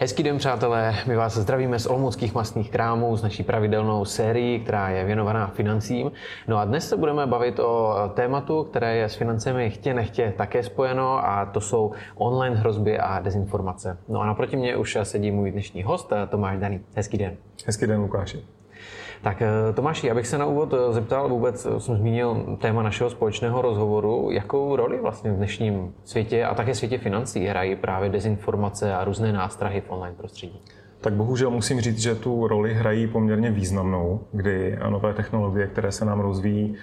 Hezký den, přátelé. My vás zdravíme z Olomouckých masných krámů, s naší pravidelnou sérií, která je věnovaná financím. No a dnes se budeme bavit o tématu, které je s financemi chtě nechtě také spojeno a to jsou online hrozby a dezinformace. No a naproti mě už sedí můj dnešní host, Tomáš Daný. Hezký den. Hezký den, Lukáši. Tak eh, Tomáši, já bych se na úvod eh, zeptal, vůbec eh, jsem zmínil téma našeho společného rozhovoru, jakou roli vlastně v dnešním světě a také světě financí hrají právě dezinformace a různé nástrahy v online prostředí? Tak bohužel musím říct, že tu roli hrají poměrně významnou, kdy nové technologie, které se nám rozvíjí,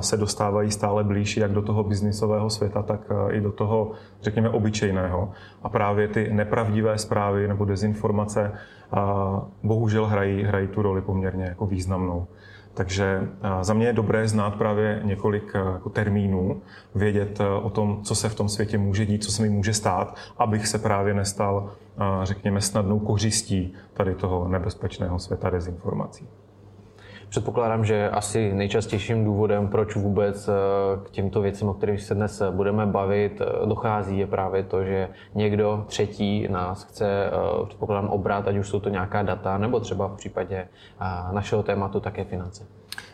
se dostávají stále blíž jak do toho biznisového světa, tak i do toho, řekněme, obyčejného. A právě ty nepravdivé zprávy nebo dezinformace bohužel hrají, hrají tu roli poměrně jako významnou. Takže za mě je dobré znát právě několik jako termínů, vědět o tom, co se v tom světě může dít, co se mi může stát, abych se právě nestal, řekněme, snadnou kořistí tady toho nebezpečného světa dezinformací. Předpokládám, že asi nejčastějším důvodem, proč vůbec eh, k těmto věcem, o kterých se dnes budeme bavit, eh, dochází, je právě to, že někdo třetí nás chce, eh, předpokládám, obrat, ať už jsou to nějaká data, nebo třeba v případě našeho tématu také finance.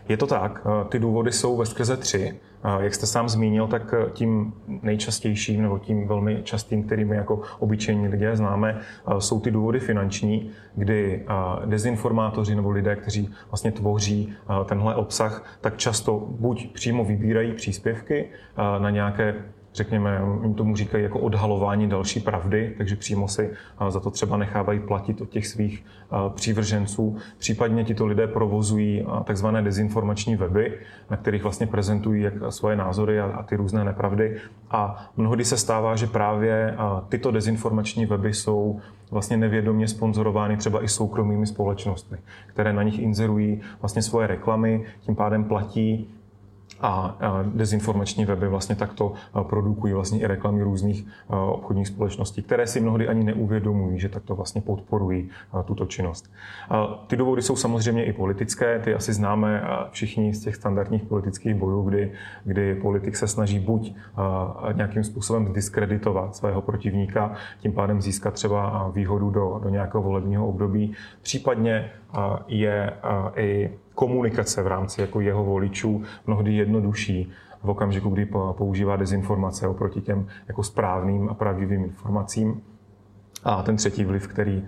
Je to tak, ty důvody jsou ve skrze tři. Jak jste sám zmínil, tak tím nejčastějším nebo tím velmi častým, který my jako obyčejní lidé známe, jsou ty důvody finanční, kdy dezinformátoři nebo lidé, kteří vlastně tvoří tenhle obsah, tak často buď přímo vybírají příspěvky na nějaké řekněme, oni tomu říkají jako odhalování další pravdy, takže přímo si za to třeba nechávají platit od těch svých přívrženců. Případně tito lidé provozují takzvané dezinformační weby, na kterých vlastně prezentují jak svoje názory a ty různé nepravdy. A mnohdy se stává, že právě tyto dezinformační weby jsou vlastně nevědomě sponzorovány třeba i soukromými společnostmi, které na nich inzerují vlastně svoje reklamy, tím pádem platí a dezinformační weby vlastně takto produkují vlastně i reklamy různých obchodních společností, které si mnohdy ani neuvědomují, že takto vlastně podporují tuto činnost. Ty důvody jsou samozřejmě i politické, ty asi známe všichni z těch standardních politických bojů, kdy, kdy politik se snaží buď nějakým způsobem diskreditovat svého protivníka, tím pádem získat třeba výhodu do, do nějakého volebního období, případně je i komunikace v rámci jako jeho voličů mnohdy jednodušší v okamžiku, kdy používá dezinformace oproti těm jako správným a pravdivým informacím. A ten třetí vliv, který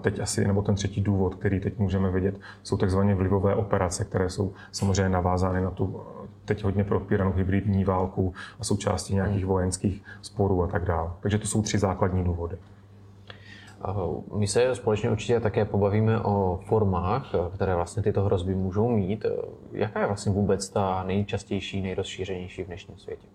teď asi, nebo ten třetí důvod, který teď můžeme vidět, jsou takzvané vlivové operace, které jsou samozřejmě navázány na tu teď hodně propíranou hybridní válku a součástí nějakých vojenských sporů a tak dále. Takže to jsou tři základní důvody. My se společně určitě také pobavíme o formách, které vlastně tyto hrozby můžou mít. Jaká je vlastně vůbec ta nejčastější, nejrozšířenější v dnešním světě?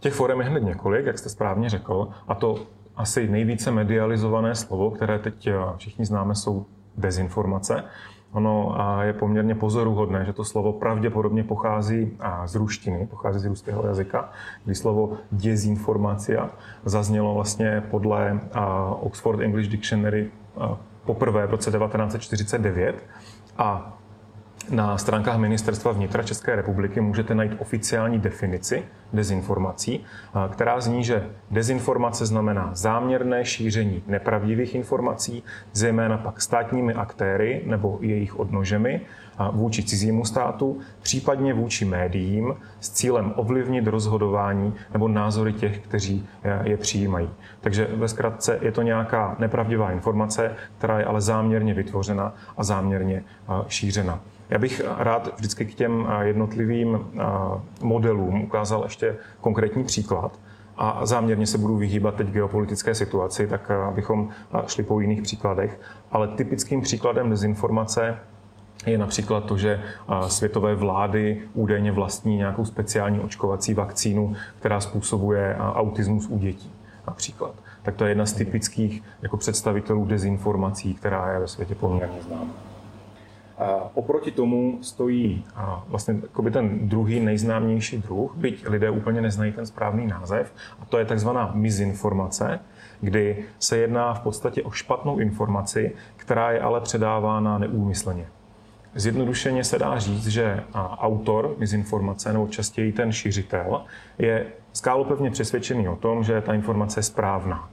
Těch forem je hned několik, jak jste správně řekl, a to asi nejvíce medializované slovo, které teď všichni známe, jsou dezinformace. Ono je poměrně pozoruhodné, že to slovo pravděpodobně pochází z ruštiny, pochází z ruského jazyka, kdy slovo dezinformacia zaznělo vlastně podle Oxford English Dictionary poprvé v roce 1949 a na stránkách Ministerstva vnitra České republiky můžete najít oficiální definici dezinformací, která zní, že dezinformace znamená záměrné šíření nepravdivých informací, zejména pak státními aktéry nebo jejich odnožemi vůči cizímu státu, případně vůči médiím s cílem ovlivnit rozhodování nebo názory těch, kteří je přijímají. Takže ve zkratce je to nějaká nepravdivá informace, která je ale záměrně vytvořena a záměrně šířena. Já bych rád vždycky k těm jednotlivým modelům ukázal ještě konkrétní příklad. A záměrně se budu vyhýbat teď geopolitické situaci, tak abychom šli po jiných příkladech. Ale typickým příkladem dezinformace je například to, že světové vlády údajně vlastní nějakou speciální očkovací vakcínu, která způsobuje autismus u dětí například. Tak to je jedna z typických jako představitelů dezinformací, která je ve světě poměrně známá. Oproti tomu stojí vlastně ten druhý nejznámější druh, byť lidé úplně neznají ten správný název, a to je takzvaná mizinformace, kdy se jedná v podstatě o špatnou informaci, která je ale předávána neúmyslně. Zjednodušeně se dá říct, že autor mizinformace, nebo častěji ten šiřitel, je skálopevně přesvědčený o tom, že ta informace je správná.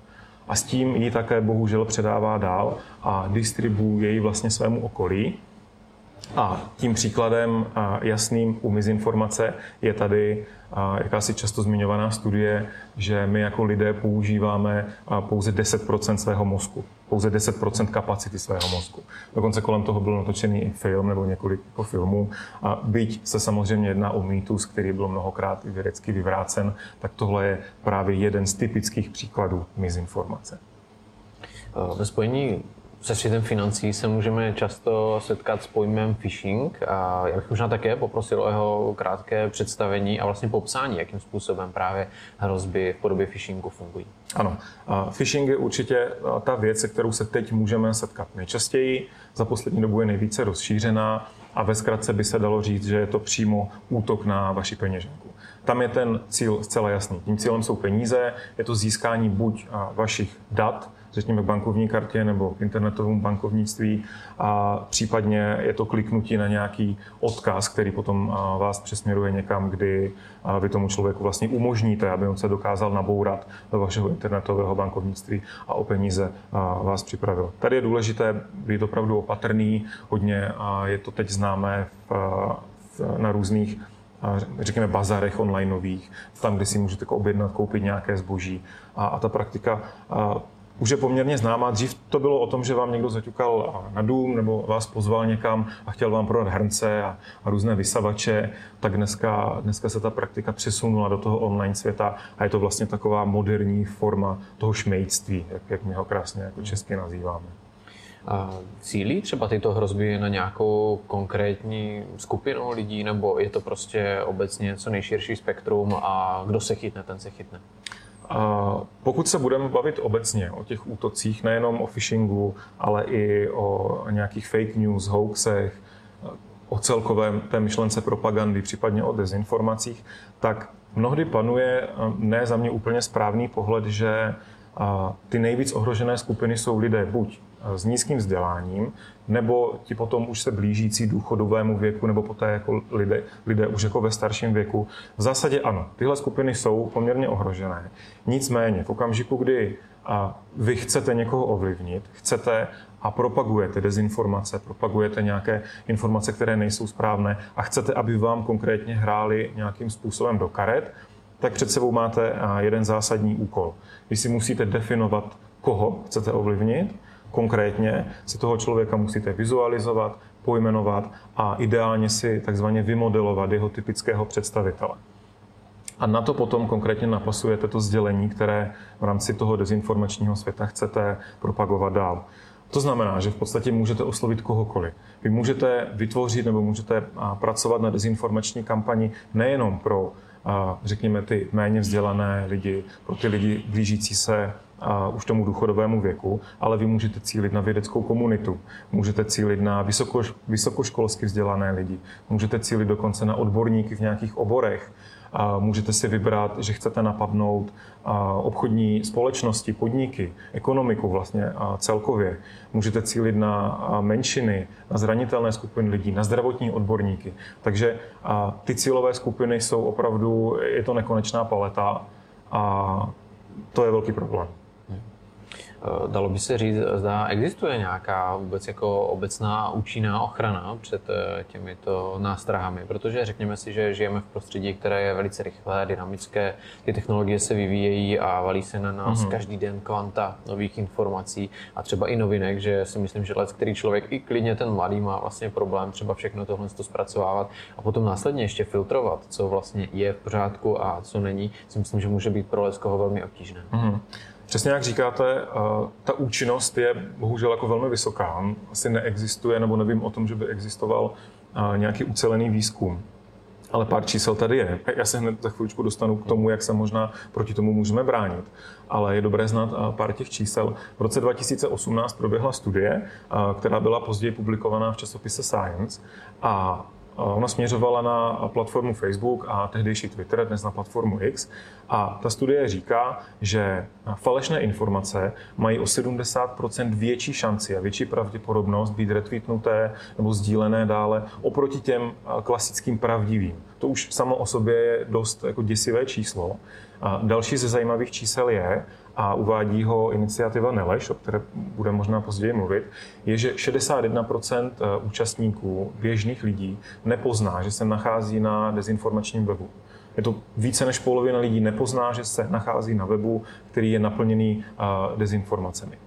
a s tím ji také bohužel předává dál a distribuuje ji vlastně svému okolí. A tím příkladem jasným u mizinformace je tady jakási často zmiňovaná studie, že my jako lidé používáme pouze 10% svého mozku, pouze 10% kapacity svého mozku. Dokonce kolem toho byl natočený i film nebo několik jako filmů. A byť se samozřejmě jedná o mýtus, který byl mnohokrát i vědecky vyvrácen, tak tohle je právě jeden z typických příkladů mizinformace. Ve spojení se světem financí se můžeme často setkat s pojmem phishing a já bych možná také poprosil o jeho krátké představení a vlastně popsání, jakým způsobem právě hrozby v podobě phishingu fungují. Ano, phishing je určitě ta věc, se kterou se teď můžeme setkat nejčastěji. Za poslední dobu je nejvíce rozšířená a ve zkratce by se dalo říct, že je to přímo útok na vaši peněženku. Tam je ten cíl zcela jasný. Tím cílem jsou peníze, je to získání buď vašich dat, řekněme bankovní kartě nebo k internetovému bankovnictví a případně je to kliknutí na nějaký odkaz, který potom vás přesměruje někam, kdy vy tomu člověku vlastně umožníte, aby on se dokázal nabourat do vašeho internetového bankovnictví a o peníze vás připravil. Tady je důležité být opravdu opatrný, hodně a je to teď známé na různých řekněme, bazarech onlineových, tam, kde si můžete objednat, koupit nějaké zboží. A, a ta praktika už je poměrně známá. Dřív to bylo o tom, že vám někdo zaťukal na dům nebo vás pozval někam a chtěl vám prodat hrnce a, a různé vysavače, tak dneska, dneska se ta praktika přesunula do toho online světa a je to vlastně taková moderní forma toho šmejctví, jak, jak my ho krásně jako česky nazýváme. A cílí třeba tyto hrozby na nějakou konkrétní skupinu lidí, nebo je to prostě obecně co nejširší spektrum a kdo se chytne, ten se chytne? A pokud se budeme bavit obecně o těch útocích, nejenom o phishingu, ale i o nějakých fake news, hoaxech, o celkovém té myšlence propagandy, případně o dezinformacích, tak mnohdy panuje ne za mě úplně správný pohled, že ty nejvíc ohrožené skupiny jsou lidé buď s nízkým vzděláním, nebo ti potom už se blížící důchodovému věku, nebo poté jako lidé, lidé už jako ve starším věku. V zásadě ano, tyhle skupiny jsou poměrně ohrožené. Nicméně v okamžiku, kdy a vy chcete někoho ovlivnit, chcete a propagujete dezinformace, propagujete nějaké informace, které nejsou správné a chcete, aby vám konkrétně hráli nějakým způsobem do karet, tak před sebou máte jeden zásadní úkol. Vy si musíte definovat, koho chcete ovlivnit konkrétně si toho člověka musíte vizualizovat, pojmenovat a ideálně si takzvaně vymodelovat jeho typického představitele. A na to potom konkrétně napasujete to sdělení, které v rámci toho dezinformačního světa chcete propagovat dál. To znamená, že v podstatě můžete oslovit kohokoliv. Vy můžete vytvořit nebo můžete pracovat na dezinformační kampani nejenom pro, řekněme, ty méně vzdělané lidi, pro ty lidi blížící se a už tomu důchodovému věku, ale vy můžete cílit na vědeckou komunitu, můžete cílit na vysoko, vysokoškolsky vzdělané lidi, můžete cílit dokonce na odborníky v nějakých oborech, a můžete si vybrat, že chcete napadnout obchodní společnosti, podniky, ekonomiku vlastně a celkově. Můžete cílit na menšiny, na zranitelné skupiny lidí, na zdravotní odborníky. Takže ty cílové skupiny jsou opravdu, je to nekonečná paleta a to je velký problém. Eh, dalo by se říct, zda existuje nějaká vůbec jako obecná účinná ochrana před eh, těmito nástrahami, protože řekněme si, že žijeme v prostředí, které je velice rychlé, dynamické, ty technologie se vyvíjejí a valí se na nás mm-hmm. každý den kvanta nových informací a třeba i novinek, že si myslím, že let, který člověk i klidně ten mladý má vlastně problém třeba všechno tohle to zpracovávat a potom následně ještě filtrovat, co vlastně je v pořádku a co není, si myslím, že může být pro Leskoho velmi obtížné. Mm-hmm. Přesně jak říkáte, eh, ta účinnost je bohužel jako velmi vysoká. Asi neexistuje, nebo nevím o tom, že by existoval eh, nějaký ucelený výzkum. Ale pár čísel tady je. Já se hned za chvíličku dostanu k tomu, jak se možná proti tomu můžeme bránit. Ale je dobré znát eh, pár těch čísel. V roce 2018 proběhla studie, která byla později publikovaná v časopise Science a Ona směřovala na platformu Facebook a tehdejší Twitter, dnes na platformu X. A ta studie říká, že falešné informace mají o 70% větší šanci a větší pravděpodobnost být retweetnuté nebo sdílené dále oproti těm klasickým pravdivým. To už samo o sobě je dost jako děsivé číslo. A další ze zajímavých čísel je, a uvádí ho iniciativa Neleš, o které budeme možná později mluvit, je, že 61% eh, účastníků, běžných lidí, nepozná, že se nachází na dezinformačním webu. Je to více než polovina lidí nepozná, že se nachází na webu, který je naplněný eh, dezinformacemi.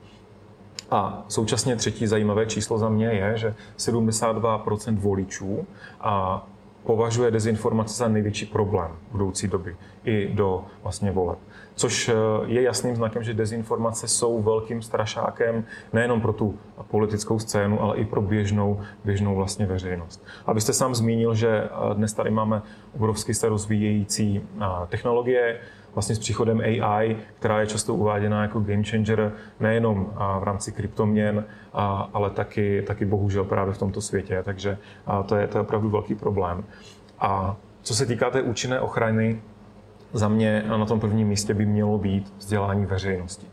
A současně třetí zajímavé číslo za mě je, že 72% voličů a považuje dezinformace za největší problém budoucí doby i do vlastně voleb. Což eh, je jasným znakem, že dezinformace jsou velkým strašákem nejenom pro tu politickou scénu, ale i pro běžnou, běžnou vlastně veřejnost. Abyste sám zmínil, že eh, dnes tady máme obrovsky se rozvíjející eh, technologie, vlastně s příchodem AI, která je často uváděna jako game changer nejenom v rámci kryptoměn, ale taky, taky bohužel právě v tomto světě. Takže to je, to je opravdu velký problém. A co se týká té účinné ochrany, za mě na tom prvním místě by mělo být vzdělání veřejnosti.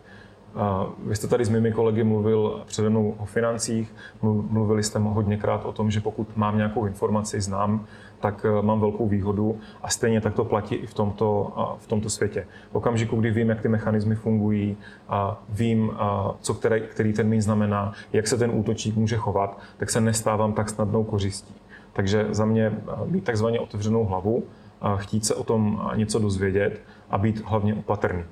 Vy jste tady s mými kolegy mluvil přede mnou o financích, mluvili jste hodněkrát o tom, že pokud mám nějakou informaci, znám, tak e, mám velkou výhodu a stejně tak to platí i v tomto, v tomto světě. V okamžiku, kdy vím, jak ty mechanismy fungují, a vím, co který, který termín znamená, jak se ten útočník může chovat, tak se nestávám tak snadnou kořistí. Takže za mě mít takzvaně otevřenou hlavu, chtít se o tom něco dozvědět a být hlavně opatrný.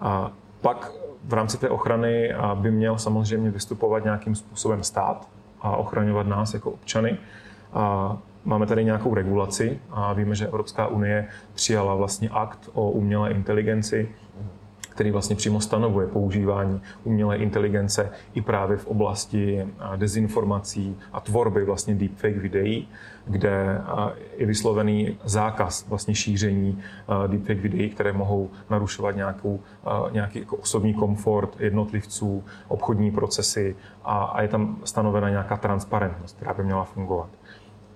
A pak v rámci té ochrany by měl samozřejmě vystupovat nějakým způsobem stát a ochraňovat nás jako občany. A máme tady nějakou regulaci a víme, že Evropská unie přijala vlastně akt o umělé inteligenci, který vlastně přímo stanovuje používání umělé inteligence i právě v oblasti dezinformací a tvorby vlastně deepfake videí, kde je vyslovený zákaz vlastně šíření deepfake videí, které mohou narušovat nějakou, nějaký jako osobní komfort jednotlivců, obchodní procesy a, a je tam stanovena nějaká transparentnost, která by měla fungovat.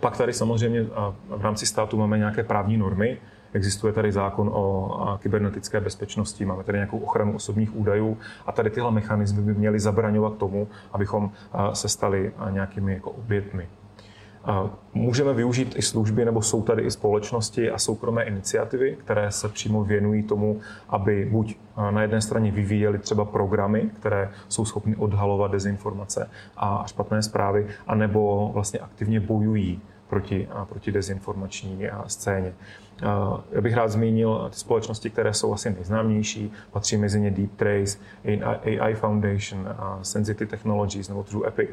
Pak tady samozřejmě v rámci státu máme nějaké právní normy, Existuje tady zákon o kybernetické bezpečnosti, máme tady nějakou ochranu osobních údajů a tady tyhle mechanismy by měly zabraňovat tomu, abychom se stali nějakými jako obětmi. Můžeme využít i služby, nebo jsou tady i společnosti a soukromé iniciativy, které se přímo věnují tomu, aby buď na jedné straně vyvíjeli třeba programy, které jsou schopny odhalovat dezinformace a špatné zprávy, anebo vlastně aktivně bojují proti, proti dezinformační scéně. Já bych rád zmínil ty společnosti, které jsou asi nejznámější. Patří mezi ně Deep Trace, AI Foundation, Sensity Technologies nebo True Epic.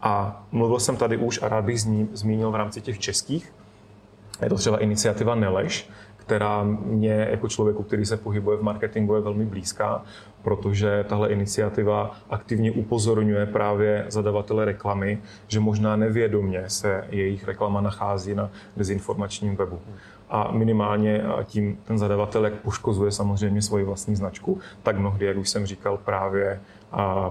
A mluvil jsem tady už a rád bych zmínil v rámci těch českých. Je to třeba iniciativa Neleš, která mě jako člověku, který se pohybuje v marketingu, je velmi blízká, protože tahle iniciativa aktivně upozorňuje právě zadavatele reklamy, že možná nevědomě se jejich reklama nachází na dezinformačním webu. A minimálně tím ten zadavatel, jak poškozuje samozřejmě svoji vlastní značku, tak mnohdy, jak už jsem říkal, právě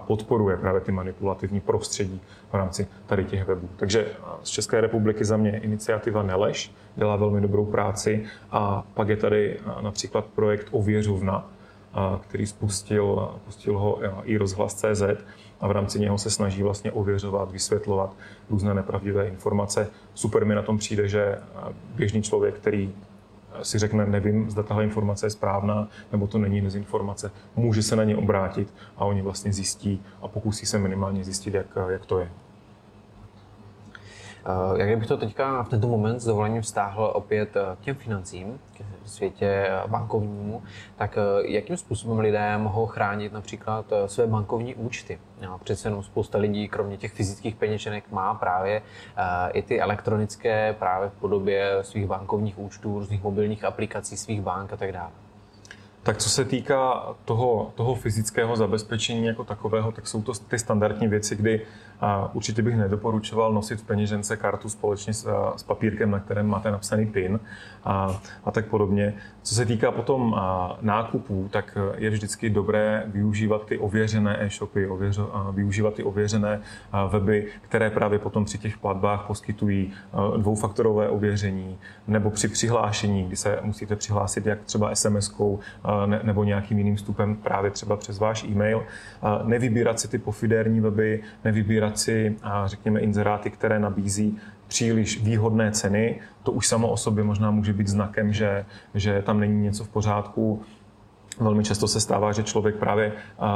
podporuje právě ty manipulativní prostředí v rámci tady těch webů. Takže z České republiky za mě iniciativa Neleš dělá velmi dobrou práci a pak je tady například projekt Ověřovna, který spustil, pustil ho i rozhlas.cz a v rámci něho se snaží vlastně ověřovat, vysvětlovat různé nepravdivé informace. Super mi na tom přijde, že běžný člověk, který si řekne, nevím, zda tahle informace je správná, nebo to není dezinformace, může se na ně obrátit a oni vlastně zjistí a pokusí se minimálně zjistit, jak, jak to je. Eh, jak bych to teďka v tento moment s dovolením vztáhl opět eh, k těm financím, k světě eh, bankovnímu, tak jakým způsobem lidé mohou chránit například své bankovní účty? Přece jenom spousta lidí, kromě těch fyzických peněženek, má právě i ty elektronické právě v podobě svých bankovních účtů, různých mobilních aplikací svých bank a tak dále. Tak co se týká toho, toho fyzického zabezpečení jako takového, tak jsou to ty standardní věci, kdy a určitě bych nedoporučoval nosit v peněžence kartu společně s, s papírkem, na kterém máte napsaný PIN a, a tak podobně. Co se týká potom a, nákupů, tak je vždycky dobré využívat ty ověřené e-shopy, a, využívat ty ověřené a, weby, které právě potom při těch platbách poskytují a, dvoufaktorové ověření, nebo při přihlášení, kdy se musíte přihlásit jak třeba SMS-kou ne, nebo nějakým jiným vstupem právě třeba přes váš e-mail. A, nevybírat si ty pofidérní weby, nevybírat vybrat si, řekněme, inzeráty, které nabízí příliš výhodné ceny. To už samo o sobě možná může být znakem, že, že tam není něco v pořádku. Velmi často se stává, že člověk právě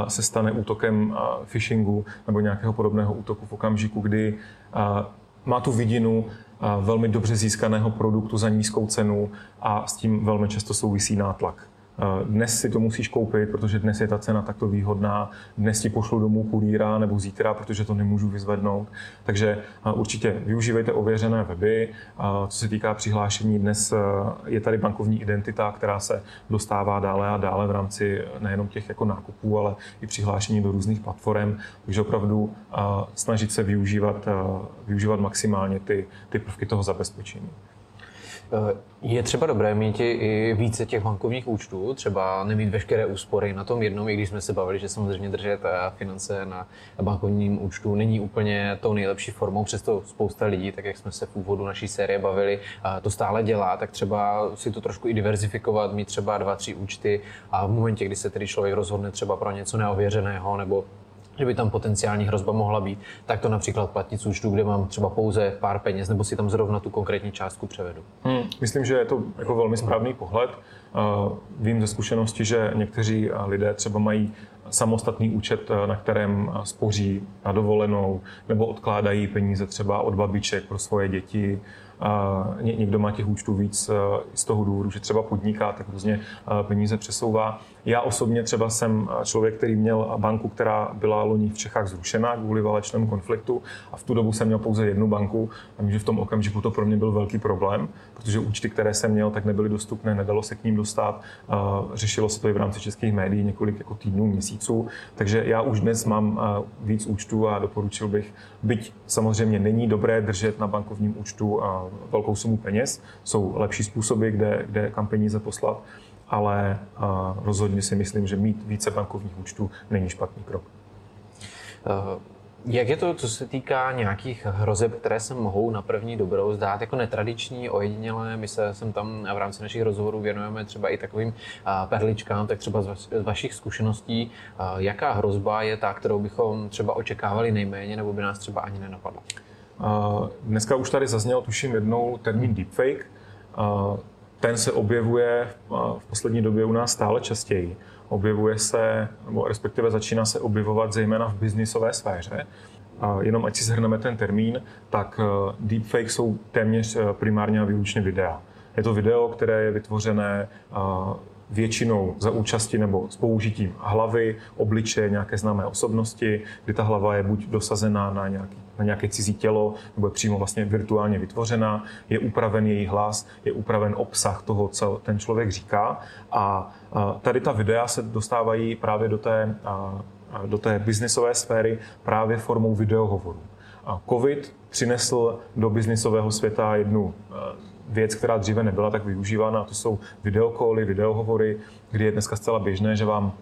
se stane útokem phishingu nebo nějakého podobného útoku v okamžiku, kdy má tu vidinu velmi dobře získaného produktu za nízkou cenu a s tím velmi často souvisí nátlak. Eh, dnes si to musíš koupit, protože dnes je ta cena takto výhodná. Dnes ti pošlu domů kurýra nebo zítra, protože to nemůžu vyzvednout. Takže eh, určitě využívejte ověřené weby. Eh, co se týká přihlášení, dnes je tady bankovní identita, která se dostává dále a dále v rámci nejenom těch jako nákupů, ale i přihlášení do různých platform. Takže opravdu snažit se využívat, využívat maximálně ty, ty prvky toho zabezpečení. Eh, je třeba dobré mít i více těch bankovních účtů, třeba nemít veškeré úspory na tom jednom, i když jsme se bavili, že samozřejmě držet eh, finance na bankovním účtu není úplně tou nejlepší formou, přesto spousta lidí, tak jak jsme se v úvodu naší série bavili, eh, to stále dělá, tak třeba si to trošku i diverzifikovat, mít třeba dva, tři účty a v momentě, kdy se tedy člověk rozhodne třeba pro něco neověřeného nebo že by tam potenciální hrozba mohla být, tak to například platit z účtu, kde mám třeba pouze pár peněz, nebo si tam zrovna tu konkrétní částku převedu. Hmm, myslím, že je to jako velmi správný pohled. Vím ze zkušenosti, že někteří lidé třeba mají samostatný účet, na kterém spoří na dovolenou, nebo odkládají peníze třeba od babiček pro svoje děti, někdo má těch účtů víc z toho důvodu, že třeba podniká, tak různě peníze přesouvá. Já osobně třeba jsem člověk, který měl banku, která byla loni v Čechách zrušena kvůli válečnému konfliktu a v tu dobu jsem měl pouze jednu banku a vím, že v tom okamžiku to pro mě byl velký problém, protože účty, které jsem měl, tak nebyly dostupné, nedalo se k ním dostat. Řešilo se to i v rámci českých médií několik jako týdnů, měsíců, takže já už dnes mám víc účtů a doporučil bych, byť samozřejmě není dobré držet na bankovním účtu velkou sumu peněz, jsou lepší způsoby, kde, kde kam peníze poslat, ale rozhodně si myslím, že mít více bankovních účtů není špatný krok. Uh... Jak je to, co se týká nějakých hrozeb, které se mohou na první dobrou zdát jako netradiční, ojedinělé? My se sem tam v rámci našich rozhovorů věnujeme třeba i takovým perličkám, tak třeba z vašich zkušeností, jaká hrozba je ta, kterou bychom třeba očekávali nejméně, nebo by nás třeba ani nenapadla? Dneska už tady zazněl, tuším, jednou termín deepfake ten se objevuje v poslední době u nás stále častěji. Objevuje se, nebo respektive začíná se objevovat zejména v biznisové sféře. A jenom ať si zhrneme ten termín, tak e, deepfake jsou téměř e, primárně a výlučně videa. Je to video, které je vytvořené většinou za účasti nebo s použitím hlavy, obličeje nějaké známé osobnosti, kdy ta hlava je buď dosazená na, nějaký, na nějaké cizí tělo, nebo je přímo vlastně virtuálně vytvořená, je upraven její hlas, je upraven obsah toho, co ten člověk říká. A tady ta videa se dostávají právě do té, do té biznisové sféry právě formou videohovoru. COVID přinesl do biznisového světa jednu věc, která dříve nebyla tak využívána, to jsou videokoly, videohovory, kdy je dneska zcela běžné, že vám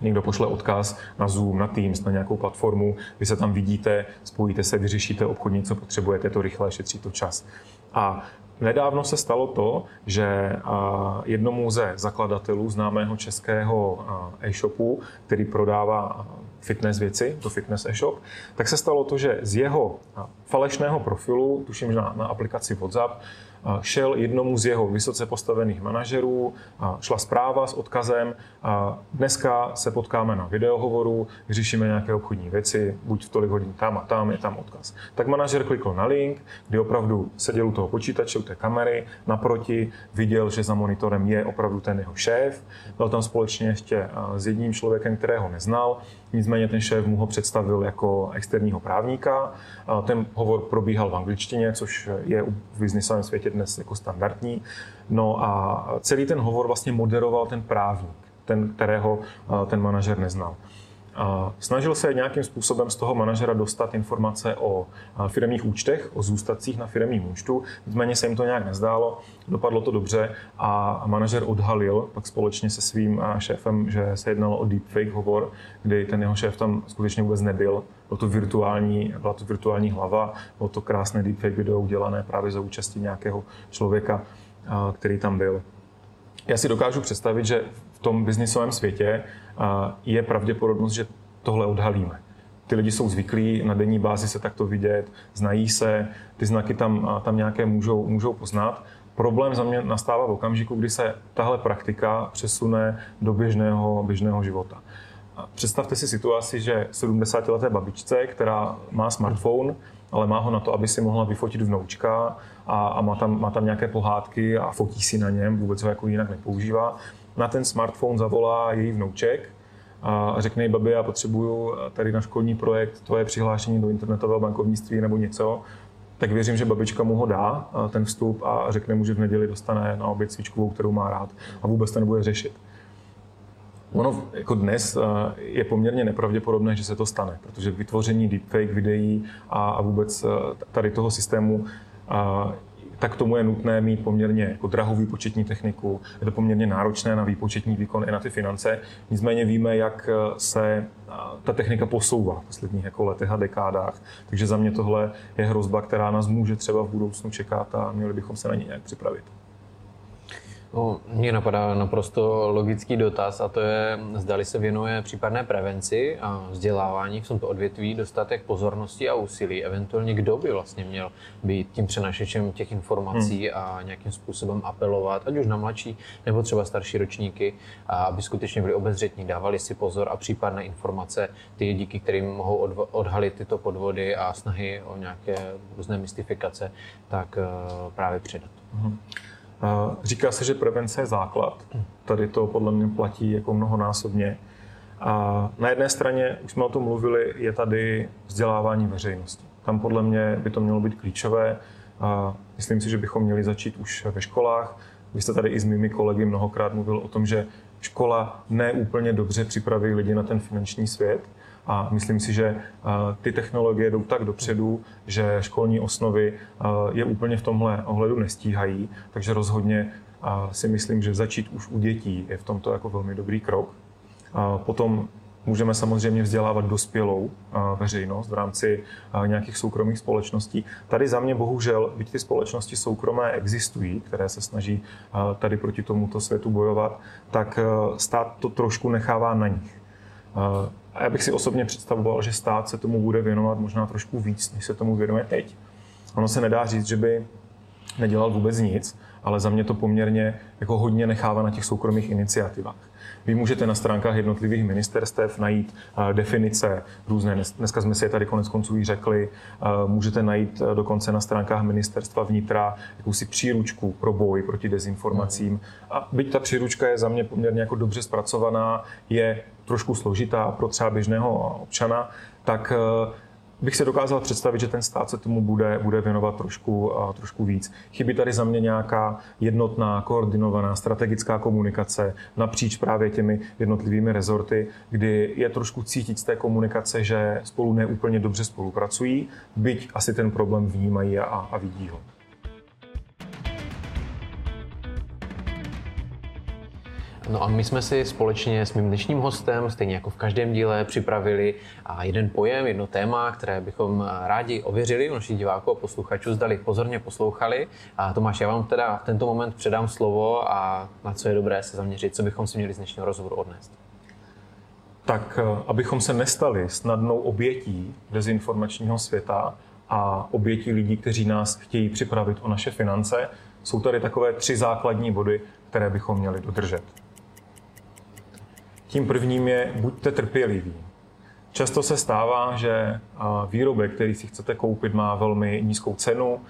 někdo pošle odkaz na Zoom, na Teams, na nějakou platformu, vy se tam vidíte, spojíte se, vyřešíte obchodně, co potřebujete, to rychle, šetří to čas. A Nedávno se stalo to, že jednomu ze zakladatelů známého českého e-shopu, který prodává fitness věci, to fitness e-shop, tak se stalo to, že z jeho falešného profilu, tuším, že na, na aplikaci WhatsApp, šel jednomu z jeho vysoce postavených manažerů, šla zpráva s odkazem, dneska se potkáme na videohovoru, řešíme nějaké obchodní věci, buď v tolik hodin tam a tam, je tam odkaz. Tak manažer klikl na link, kdy opravdu seděl u toho počítače, u té kamery, naproti, viděl, že za monitorem je opravdu ten jeho šéf, byl tam společně ještě s jedním člověkem, kterého neznal, nicméně ten šéf mu ho představil jako externího právníka. Ten hovor probíhal v angličtině, což je v biznisovém světě dnes jako standardní. No a celý ten hovor vlastně moderoval ten právník, ten, kterého ten manažer neznal. Snažil se nějakým způsobem z toho manažera dostat informace o firmních účtech, o zůstacích na firmním účtu, nicméně se jim to nějak nezdálo, dopadlo to dobře a manažer odhalil pak společně se svým šéfem, že se jednalo o deepfake hovor, kdy ten jeho šéf tam skutečně vůbec nebyl. Bylo to virtuální, byla to virtuální hlava, bylo to krásné deepfake video udělané právě za účasti nějakého člověka, který tam byl. Já si dokážu představit, že v tom biznisovém světě je pravděpodobnost, že tohle odhalíme. Ty lidi jsou zvyklí na denní bázi se takto vidět, znají se, ty znaky tam, tam nějaké můžou, můžou poznat Problém za mě nastává v okamžiku, kdy se tahle praktika přesune do běžného, běžného života. Představte si situaci, že 70-leté babičce, která má smartphone, ale má ho na to, aby si mohla vyfotit vnoučka a, a má, tam, má tam nějaké pohádky a fotí si na něm, vůbec ho jako jinak nepoužívá. Na ten smartphone zavolá její vnouček a řekne jí, babi, já potřebuju tady na školní projekt tvoje přihlášení do internetového bankovnictví nebo něco, tak věřím, že babička mu ho dá, ten vstup a řekne mu, že v neděli dostane na oběd svíčkovou, kterou má rád a vůbec to nebude řešit. Ono jako dnes eh, je poměrně nepravděpodobné, že se to stane, protože vytvoření deepfake videí a, vůbec eh, tady toho systému eh, tak tomu je nutné mít poměrně jako drahou výpočetní techniku, je to poměrně náročné na výpočetní výkon i na ty finance. Nicméně víme, jak se ta technika posouvá v posledních jako letech a dekádách. Takže za mě tohle je hrozba, která nás může třeba v budoucnu čekat a měli bychom se na ní nějak připravit. No, mně napadá naprosto logický dotaz a to je, zdali se věnuje případné prevenci a vzdělávání v tomto odvětví dostatek pozornosti a úsilí, eventuálně kdo by vlastně měl být tím přenašečem těch informací hmm. a nějakým způsobem apelovat, ať už na mladší nebo třeba starší ročníky, a aby skutečně byli obezřetní, dávali si pozor a případné informace, ty díky kterým mohou odhalit tyto podvody a snahy o nějaké různé mystifikace, tak uh, právě předat. Hmm. Říká se, že prevence je základ. Tady to podle mě platí jako mnohonásobně. A na jedné straně, už jsme o tom mluvili, je tady vzdělávání veřejnosti. Tam podle mě by to mělo být klíčové. A myslím si, že bychom měli začít už ve školách. Vy jste tady i s mými kolegy mnohokrát mluvil o tom, že škola neúplně dobře připraví lidi na ten finanční svět a myslím si, že eh, ty technologie jdou tak dopředu, že školní osnovy eh, je úplně v tomhle ohledu nestíhají, takže rozhodně eh, si myslím, že začít už u dětí je v tomto jako velmi dobrý krok. Potom Můžeme samozřejmě vzdělávat dospělou veřejnost v rámci nějakých soukromých společností. Tady za mě bohužel, byť ty společnosti soukromé existují, které se snaží tady proti tomuto světu bojovat, tak stát to trošku nechává na nich. A já bych si osobně představoval, že stát se tomu bude věnovat možná trošku víc, než se tomu věnuje teď. Ono se nedá říct, že by nedělal vůbec nic, ale za mě to poměrně jako hodně nechává na těch soukromých iniciativách. Vy můžete na stránkách jednotlivých ministerstev najít eh, definice různé, dneska jsme si je tady konec konců i řekli, eh, můžete najít eh, dokonce na stránkách ministerstva vnitra jakousi příručku pro boj proti dezinformacím. A byť ta příručka je za mě poměrně jako dobře zpracovaná, je trošku složitá pro třeba běžného občana, tak bych se dokázal představit, že ten stát se tomu bude, bude věnovat trošku, trošku víc. Chybí tady za mě nějaká jednotná, koordinovaná strategická komunikace napříč právě těmi jednotlivými rezorty, kdy je trošku cítit z té komunikace, že spolu neúplně dobře spolupracují, byť asi ten problém vnímají a, a vidí ho. No a my jsme si společně s mým dnešním hostem, stejně jako v každém díle, připravili jeden pojem, jedno téma, které bychom rádi ověřili u našich diváků a posluchačů, zdali pozorně poslouchali. A Tomáš, já vám teda v tento moment předám slovo a na co je dobré se zaměřit, co bychom si měli z dnešního rozhovoru odnést. Tak, eh, abychom se nestali snadnou obětí dezinformačního světa a obětí lidí, kteří nás chtějí připravit o naše finance, jsou tady takové tři základní body, které bychom měli dodržet. Tím prvním je buďte trpěliví. Často se stává, že výrobek, který si chcete koupit, má velmi nízkou cenu.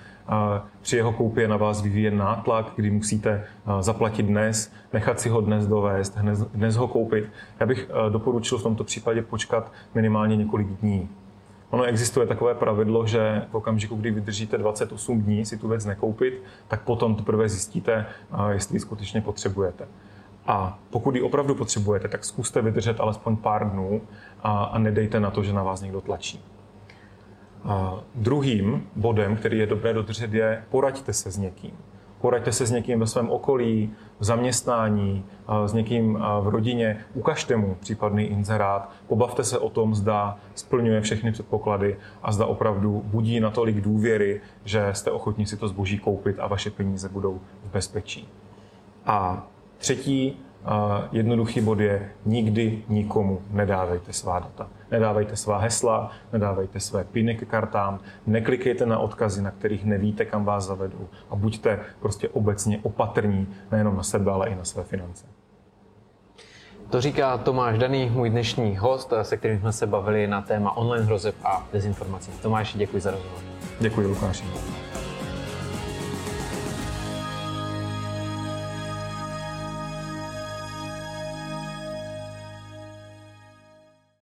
Při jeho koupě na vás vyvíjen nátlak, kdy musíte zaplatit dnes, nechat si ho dnes dovést, dnes ho koupit. Já bych doporučil v tomto případě počkat minimálně několik dní. Ono existuje takové pravidlo, že v okamžiku, kdy vydržíte 28 dní si tu věc nekoupit, tak potom teprve zjistíte, jestli ji skutečně potřebujete. A pokud ji opravdu potřebujete, tak zkuste vydržet alespoň pár dnů a, a nedejte na to, že na vás někdo tlačí. A druhým bodem, který je dobré dodržet, je poraďte se s někým. Poraďte se s někým ve svém okolí, v zaměstnání, s někým v rodině, ukažte mu případný inzerát, pobavte se o tom, zda splňuje všechny předpoklady a zda opravdu budí natolik důvěry, že jste ochotni si to zboží koupit a vaše peníze budou v bezpečí. A Třetí, jednoduchý bod je, nikdy nikomu nedávejte svá data. Nedávejte svá hesla, nedávejte své piny k kartám, neklikejte na odkazy, na kterých nevíte, kam vás zavedou a buďte prostě obecně opatrní nejenom na sebe, ale i na své finance. To říká Tomáš Daný, můj dnešní host, se kterým jsme se bavili na téma online hrozeb a dezinformací. Tomáš, děkuji za rozhovor. Děkuji, Lukáši.